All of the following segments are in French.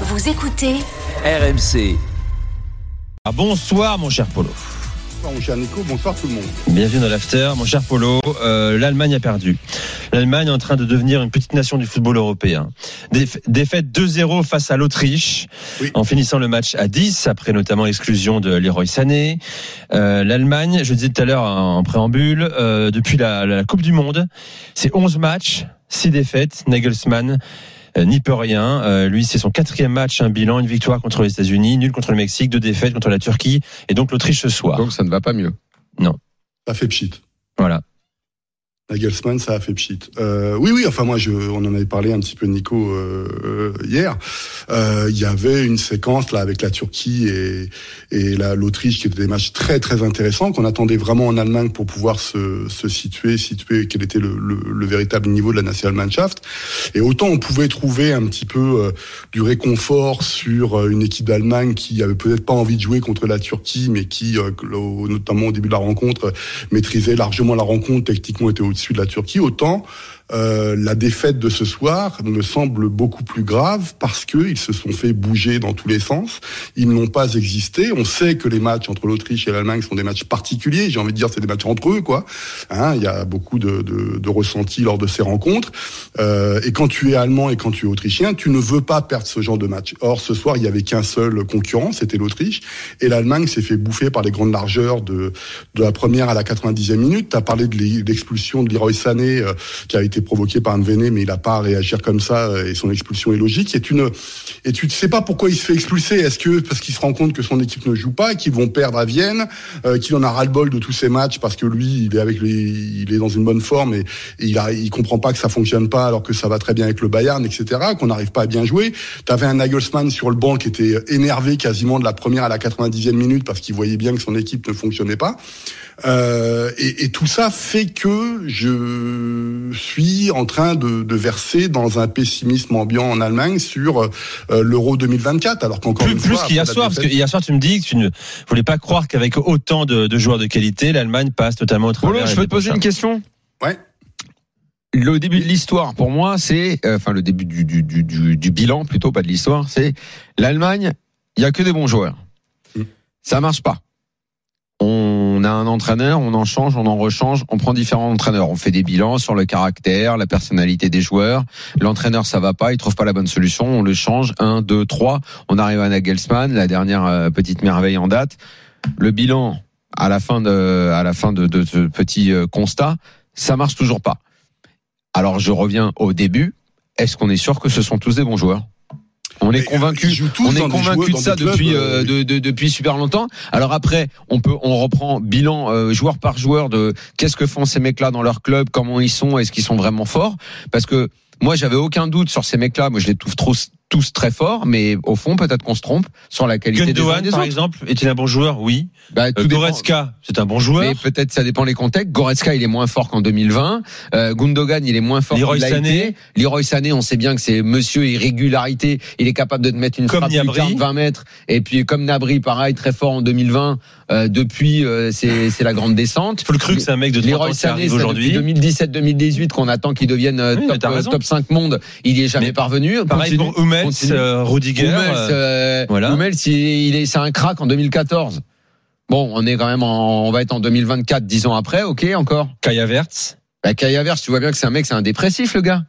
Vous écoutez RMC. Ah, bonsoir mon cher Polo. Bonsoir mon cher Nico, bonsoir tout le monde. Bienvenue dans l'after. Mon cher Polo, euh, l'Allemagne a perdu. L'Allemagne est en train de devenir une petite nation du football européen. Déf- défaite 2-0 face à l'Autriche, Oui. en finissant le match à 10, après notamment l'exclusion de Leroy Sané. Euh, L'Allemagne, je le disais tout à l'heure en préambule, euh, depuis la, la Coupe du Monde, c'est 11 matchs, 6 défaites. Nagelsmann n'y peut rien. Euh, lui, c'est son quatrième match, un bilan, une victoire contre les États-Unis, nul contre le Mexique, deux défaites contre la Turquie, et donc l'Autriche ce soir. Donc ça ne va pas mieux. Ça fait pchit. Nagelsmann, ça a fait pchit. Euh, oui, oui, enfin moi, je, on en avait parlé un petit peu, Nico, euh, euh, hier. Euh, Il y avait une séquence là avec la Turquie et, et la- l'Autriche qui étaient des matchs très très intéressants qu'on attendait vraiment en Allemagne pour pouvoir se, se situer, situer quel était le, le, le véritable niveau de la Nationalmannschaft. Et autant on pouvait trouver un petit peu euh, du réconfort sur une équipe d'Allemagne qui avait peut-être pas envie de jouer contre la Turquie, mais qui, au- notamment au début de la rencontre, maîtrisait largement la rencontre, techniquement était au-dessus de la Turquie. Autant euh, la défaite de ce soir me semble beaucoup plus grave parce que ils se sont fait bouger dans tous les sens. Ils n'ont pas existé. On sait que les matchs entre l'Autriche et l'Allemagne sont des matchs particuliers. J'ai envie de dire, c'est des matchs entre eux, quoi. Hein, il y a beaucoup de, de, de ressentis lors de ces rencontres. Euh, et quand tu es allemand et quand tu es autrichien, tu ne veux pas perdre ce genre de match. Or, ce soir, il y avait qu'un seul concurrent, c'était l'Autriche, et l'Allemagne s'est fait bouffer par les grandes largeurs de, de la première à la 90e minute. Tu as parlé de l'e- l'expulsion de Leroy euh, qui a été provoquée par un Vené, mais il n'a pas à réagir comme ça, euh, et son expulsion est logique. Et tu ne, et tu ne sais pas pourquoi il se fait expulser. Est-ce que parce qu'il se rend compte que son équipe ne joue pas, qu'ils vont perdre à Vienne, euh, qu'il en a ras-le-bol de tous ces matchs parce que lui, il est avec les, il est dans une bonne forme et, et il, a, il comprend pas que ça fonctionne pas alors que ça va très bien avec le Bayern, etc. Qu'on n'arrive pas à bien jouer. T'avais un Nagelsmann sur le banc qui était énervé quasiment de la première à la 90e minute parce qu'il voyait bien que son équipe ne fonctionnait pas. Euh, et, et tout ça fait que je suis en train de, de verser dans un pessimisme ambiant en Allemagne sur euh, l'Euro 2024. Alors qu'encore Plus, une plus qu'hier soir, parce que hier soir, tu me dis que tu ne voulais pas croire qu'avec autant de, de joueurs de qualité, l'Allemagne passe totalement au travers. Polo, je peux te poser prochains. une question Ouais. Le début de l'histoire, pour moi, c'est, euh, enfin le début du, du, du, du, du bilan plutôt, pas de l'histoire, c'est l'Allemagne, il y a que des bons joueurs. Mm. Ça marche pas. On a un entraîneur, on en change, on en rechange, on prend différents entraîneurs, on fait des bilans sur le caractère, la personnalité des joueurs. L'entraîneur, ça va pas, il trouve pas la bonne solution, on le change. Un, deux, trois, on arrive à Nagelsmann, la dernière euh, petite merveille en date. Le bilan à la fin de, de ce petit euh, constat, ça marche toujours pas. Alors je reviens au début. Est-ce qu'on est sûr que ce sont tous des bons joueurs? On est euh, convaincu. On est convaincu de ça clubs, depuis euh, euh, de, de- depuis super longtemps. Alors après, on peut on reprend bilan euh, joueur par joueur de qu'est-ce que font ces mecs-là dans leur club, comment ils sont, est-ce qu'ils sont vraiment forts? Parce que moi, j'avais aucun doute sur ces mecs-là. Moi, je les trouve trop, tous très forts, mais au fond, peut-être qu'on se trompe sur la qualité des uns et Gundogan, des par autres. exemple, est-il un bon joueur? Oui. Bah, tout Euh, dépend. Goretzka, c'est un bon joueur. Mais peut-être ça dépend les contextes. Goretzka, il est moins fort qu'en 2020. Euh, Gundogan, il est moins fort Leroy Sané. Leroy Sané, on sait bien que c'est monsieur irrégularité. Il est capable de te mettre une Comme frappe de Gnabry. 15, 20 mètres. Et puis, comme Nabri, pareil, très fort en 2020. Euh, depuis, euh, c'est la grande descente. Faut le cru que c'est un mec de 30 Leroy ans qui Sané, arrive c'est depuis aujourd'hui. 2017-2018 qu'on attend qu'il devienne euh, Oui, top, euh, raison. top 5 monde. Il y est jamais Mais parvenu. Pareil pour Hummels, euh, Rudiger. Hummels, euh, euh, voilà. Hummels, il, il est, c'est un crack en 2014. Bon, on est quand même en, on va être en 2024, dix ans après, ok, encore. Kai Havertz. Bah, Kai Havertz, tu vois bien que c'est un mec, c'est un dépressif, le gars.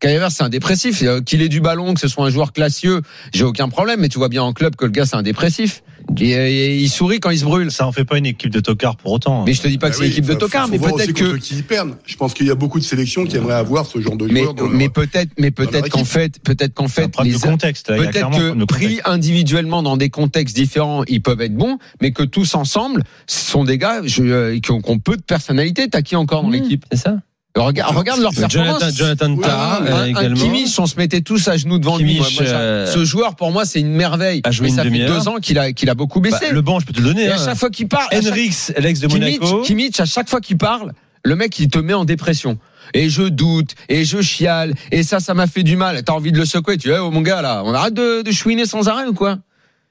Kai Havertz, c'est un dépressif. Euh, Qu'il ait du ballon, que ce soit un joueur classieux, j'ai aucun problème. Mais tu vois bien en club que le gars, c'est un dépressif. Et, et il sourit quand il se brûle. Ça en fait pas une équipe de tocards pour autant. Mais je te dis pas que Bah c'est oui, l'équipe de faut- Tocard, faut mais peut-être que. qui perdent. Je pense qu'il y a beaucoup de sélections qui aimeraient avoir ce genre de Mais, joueurs. dans leur- mais peut-être, mais peut-être qu'en équipe. fait, peut-être qu'en fait, les, contexte. a Peut-être que pris individuellement dans des contextes différents, ils peuvent être bons, mais que tous ensemble, ce sont des gars je- euh, qui ont, qui ont peu de personnalité. T'as qui encore dans Mmh, l'équipe? C'est ça Regarde, regarde leur performance. Jonathan, Jonathan Tah ouais, euh, un également. Kimmich, on se mettait tous à genoux devant lui. Kimmich, Moi, moi, j'ai- euh, ce joueur, pour moi, c'est une merveille. a joué Mais une ça fait deux ans qu'il a, qu'il a beaucoup Bah, baissé. le banc, je peux te le donner. Et à hein. chaque fois qu'il parle, Henriks, l'ex de Kimmich, Monaco. Kimmich, à chaque fois qu'il parle, le mec, il te met en dépression. Et je doute, et je chiale, et ça, ça m'a fait du mal. T'as envie de le secouer. Tu dis, oh mon gars, là, on arrête de, de chouiner sans arrêt ou quoi?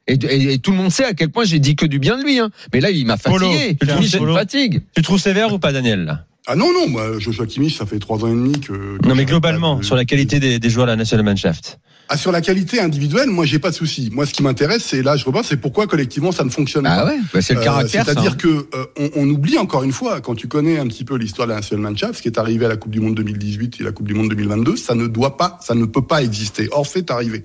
Et, et- et tout le monde sait à quel point j'ai dit que du bien de lui. Hein. Mais là, il m'a Polo, fatigué. tu il me fatigue. Tu trouves sévère ou pas, Daniel? là Ah non, non, moi, Joshua Kimmich, ça fait trois ans et demi que. que Non, mais globalement, pas sur la qualité des, des joueurs de la Nationalmannschaft. Ah, sur la qualité individuelle, moi, j'ai pas de souci. Moi, ce qui m'intéresse, c'est là, je reviens, c'est pourquoi collectivement ça ne fonctionne Ah pas. ouais, bah c'est le Euh, caractère. C'est-à-dire hein. que euh, on, on oublie encore une fois, quand tu connais un petit peu l'histoire de la Nationalmannschaft, ce qui est arrivé à la Coupe du Monde 2018 et la Coupe du Monde 2022, ça ne doit pas, ça ne peut pas exister. Or, c'est arrivé.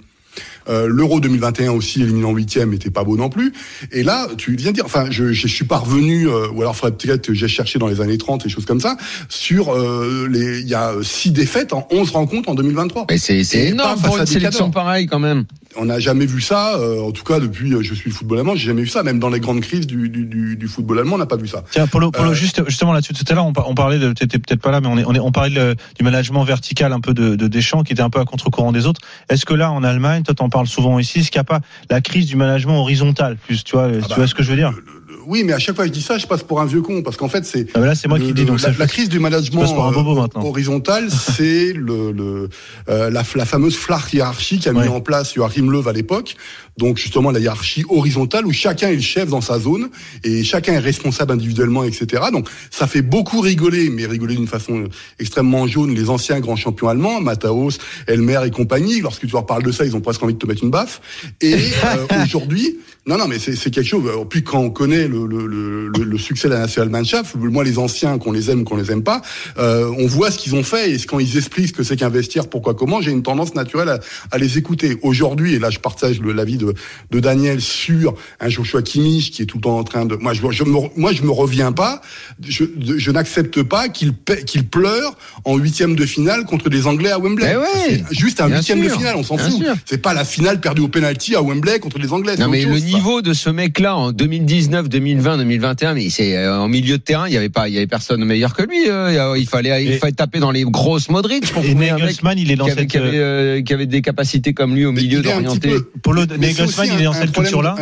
Euh, L'Euro 2021 aussi, éliminé en huitième, était pas beau non plus. Et là, tu viens de dire, enfin, je, je suis parvenu, euh, ou alors faudrait peut-être que j'ai cherché dans les années 30 et choses comme ça, sur euh, les, il y a six défaites en 11 rencontres en 2023. Mais c'est énorme pour une sélection pareille quand même. On n'a jamais vu ça, euh, en tout cas depuis euh, je suis le football allemand, j'ai jamais vu ça. Même dans les grandes crises du, du, du, du football allemand, on n'a pas vu ça. Tiens, Polo, Polo Euh, juste, justement là-dessus, tout à l'heure, on, par- on parlait de, t'étais peut-être pas là, mais on, est, on, est, on parlait de- du management vertical un peu de, de Deschamps, qui était un peu à contre-courant des autres. Est-ce que là, en Allemagne, toi, t'en parles souvent ici, est-ce qu'il n'y a pas la crise du management horizontal, plus, tu vois, tu bah, vois ce que je veux dire? le- oui, mais à chaque fois que je dis ça, je passe pour un vieux con parce qu'en fait c'est Ah, Là, c'est moi le- qui le dis, donc la, ça, la crise du management euh, horizontal, c'est le, le euh, la, la fameuse flach hiérarchie qu'a mis Ouais. en place Joachim Löw à l'époque. Donc justement la hiérarchie horizontale où chacun est le chef dans sa zone et chacun est responsable individuellement, etc. Donc ça fait beaucoup rigoler, mais rigoler d'une façon extrêmement jaune les anciens grands champions allemands, Mataos, Elmer et compagnie. Lorsque tu leur parles de ça, ils ont presque envie de te mettre une baffe. Et euh, aujourd'hui, non, non, mais c'est quelque chose. Puis quand on connaît le, le, le, le- succès de la Nationalmannschaft, moi les anciens, qu'on les aime, qu'on les aime pas, euh, on voit ce qu'ils ont fait et quand ils expliquent ce que c'est qu'investir, pourquoi, comment, j'ai une tendance naturelle à, à les écouter. Aujourd'hui, et là je partage l'avis de, de Daniel sur un Joshua Kimmich qui est tout le temps en train de. Moi je, je me, moi je me reviens pas. Je, je n'accepte pas qu'il qu'il pleure en huitième de finale contre des Anglais à Wembley. Eh ouais, juste un huitième de finale, on s'en fout. C'est pas la finale perdue au penalty à Wembley contre les Anglais. Non mais le. Niveau de ce mec-là en 2019, 2020, 2021, mais c'est euh, en milieu de terrain, il y avait pas, il y avait personne meilleur que lui. euh, il fallait, il fallait taper dans les grosses Modric pour Et Nagelsmann, il est dans qui avait, cette. qui, avait, euh, qui avait des capacités comme lui au milieu d'orienter. peu- Polo Nagelsmann, il est dans cette culture-là.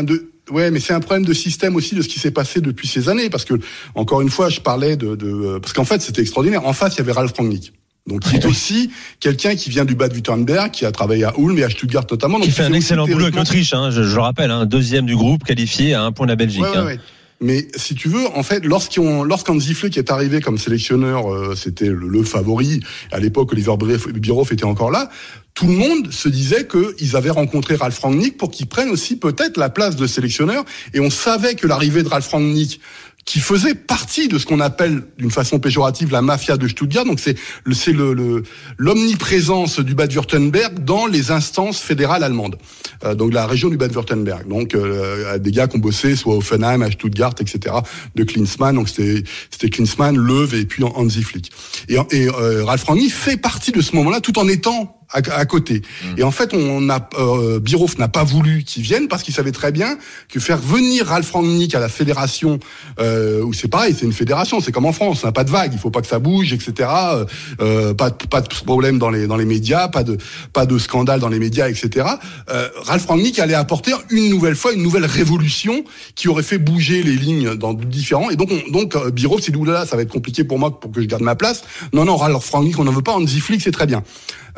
Ouais, mais c'est un problème de système aussi de ce qui s'est passé depuis ces années, parce que encore une fois, je parlais de, de parce qu'en fait, c'était extraordinaire. En face, il y avait Ralf Rangnick. Donc, qui est aussi quelqu'un qui vient du Bad-Württemberg, qui a travaillé à Ulm et à Stuttgart notamment. Donc, Qui fait un excellent boulot avec l'Autriche, hein, je, je le rappelle, hein, deuxième du groupe, qualifié à un point de la Belgique. Ouais, ouais, hein. ouais. Mais si tu veux, en fait, lorsqu'on, lorsqu'Hansi Flick est arrivé comme sélectionneur, euh, c'était le, le favori. À l'époque, Oliver Bierhoff- était encore là. Tout le monde se disait qu'ils avaient rencontré Ralf Rangnick pour qu'il prenne aussi peut-être la place de sélectionneur. Et on savait que l'arrivée de Ralf Rangnick, qui faisait partie de ce qu'on appelle d'une façon péjorative la mafia de Stuttgart. Donc c'est c'est le l'omniprésence du Bade-Württemberg dans les instances fédérales allemandes. Euh, donc la région du Bade-Württemberg. Donc euh, des gars qui ont bossé soit à Offenheim, à Stuttgart, etc. De Klinsmann. Donc c'était c'était Klinsmann, Löw et puis Hansi Flick. Et, et euh, Ralf Rangnick fait partie de ce moment-là, tout en étant à, à côté. Et en fait, on a euh, Biroff n'a pas voulu qu'il vienne parce qu'il savait très bien que faire venir Ralf Rangnick à la fédération, euh, où c'est pareil, c'est une fédération, c'est comme en France, on n'a pas de vague, il faut pas que ça bouge, etc. Euh, euh, pas de, pas de problème dans les dans les médias, pas de pas de scandale dans les médias, etc. Euh, Ralf Rangnick allait apporter une nouvelle fois une nouvelle révolution qui aurait fait bouger les lignes dans différents. Et donc on, donc euh, Biroff s'est dit oulala, ça va être compliqué pour moi pour que je garde ma place. Non non, Ralf Rangnick on n'en veut pas, Hansi Flick c'est très bien.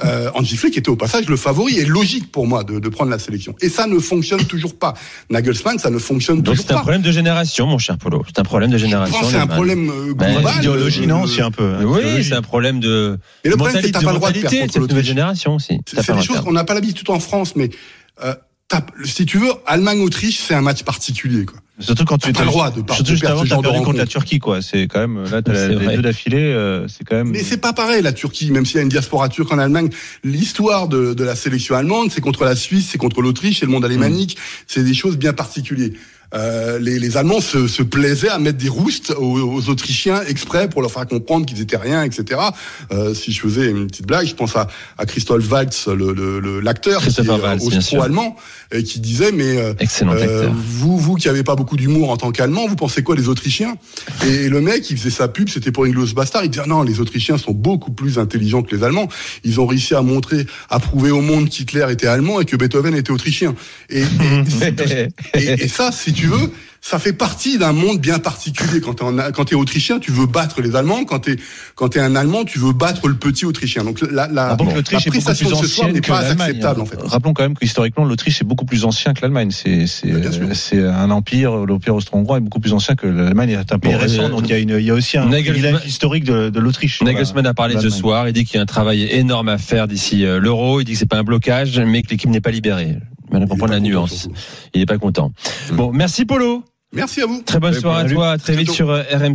Euh, Hansi Flick était au passage le favori et logique pour moi de, de prendre la sélection. Et ça ne fonctionne toujours pas. Nagelsmann, ça ne fonctionne Donc toujours c'est un pas. problème de génération, mon cher Polo. C'est un problème de génération. c'est un problème euh, Ben, global. Idéologie, euh, non, aussi un peu. Oui, Idéologie. c'est un problème de Et le problème, c'est mentalité, que t'as pas le droit de perdre de contre cette nouvelle génération aussi. C'est c'est pas des choses qu'on n'a pas l'habitude en France, mais euh, si tu veux, Allemagne-Autriche, c'est un match particulier. Quoi. Surtout quand tu pas le droit de par- Surtout juste avant, t'as perdu contre la. Turquie, quoi. C'est quand même là, t'as vrai. les deux d'affilée, euh, c'est quand même. Mais c'est pas pareil la Turquie, même s'il y a une diaspora turque en Allemagne. L'histoire de, de la sélection allemande, c'est contre la Suisse, c'est contre l'Autriche, c'est le monde alémanique. C'est des choses bien particulières. Euh, les, les Allemands se, se plaisaient à mettre des roustes aux, aux Autrichiens exprès pour leur faire comprendre qu'ils étaient rien, etc. Euh, si je faisais une petite blague, je pense à, à Christophe Waltz, le, le, le- l'acteur, qui est sûr. austro-allemand, et qui disait mais euh, Excellent euh, acteur. vous, vous qui avez pas beaucoup d'humour en tant qu'Allemand, vous pensez quoi des Autrichiens? Et le mec, il faisait sa pub, c'était pour Inglourious Bastard. Il disait non, les Autrichiens sont beaucoup plus intelligents que les Allemands. Ils ont réussi à montrer, à prouver au monde qu'Hitler était allemand et que Beethoven était autrichien. Et, et, et, et ça, si tu veux, ça fait partie d'un monde bien particulier. Quand t'es, en- quand t'es autrichien, tu veux battre les Allemands. Quand t'es, quand t'es un Allemand, tu veux battre le petit autrichien. Donc la, la, que la prestation de ce soir n'est pas acceptable en fait. Rappelons quand même que historiquement l'Autriche est beaucoup plus ancien que l'Allemagne. C'est un empire l'Empire austro-hongrois est beaucoup plus ancien que l'Allemagne est un pays Bon, récent. euh, Donc il y a une, il y a aussi un Nagelsmann- historique de, de l'Autriche. Nagelsmann a parlé ce soir. Il dit qu'il y a un travail énorme à faire d'ici euh, l'Euro. Il dit que c'est pas un blocage, mais que l'équipe n'est pas libérée. On va comprendre la nuance. Il est pas content. Bon, merci Polo. Merci à vous. Très bonne soirée à toi. À très vite sur euh, RMC.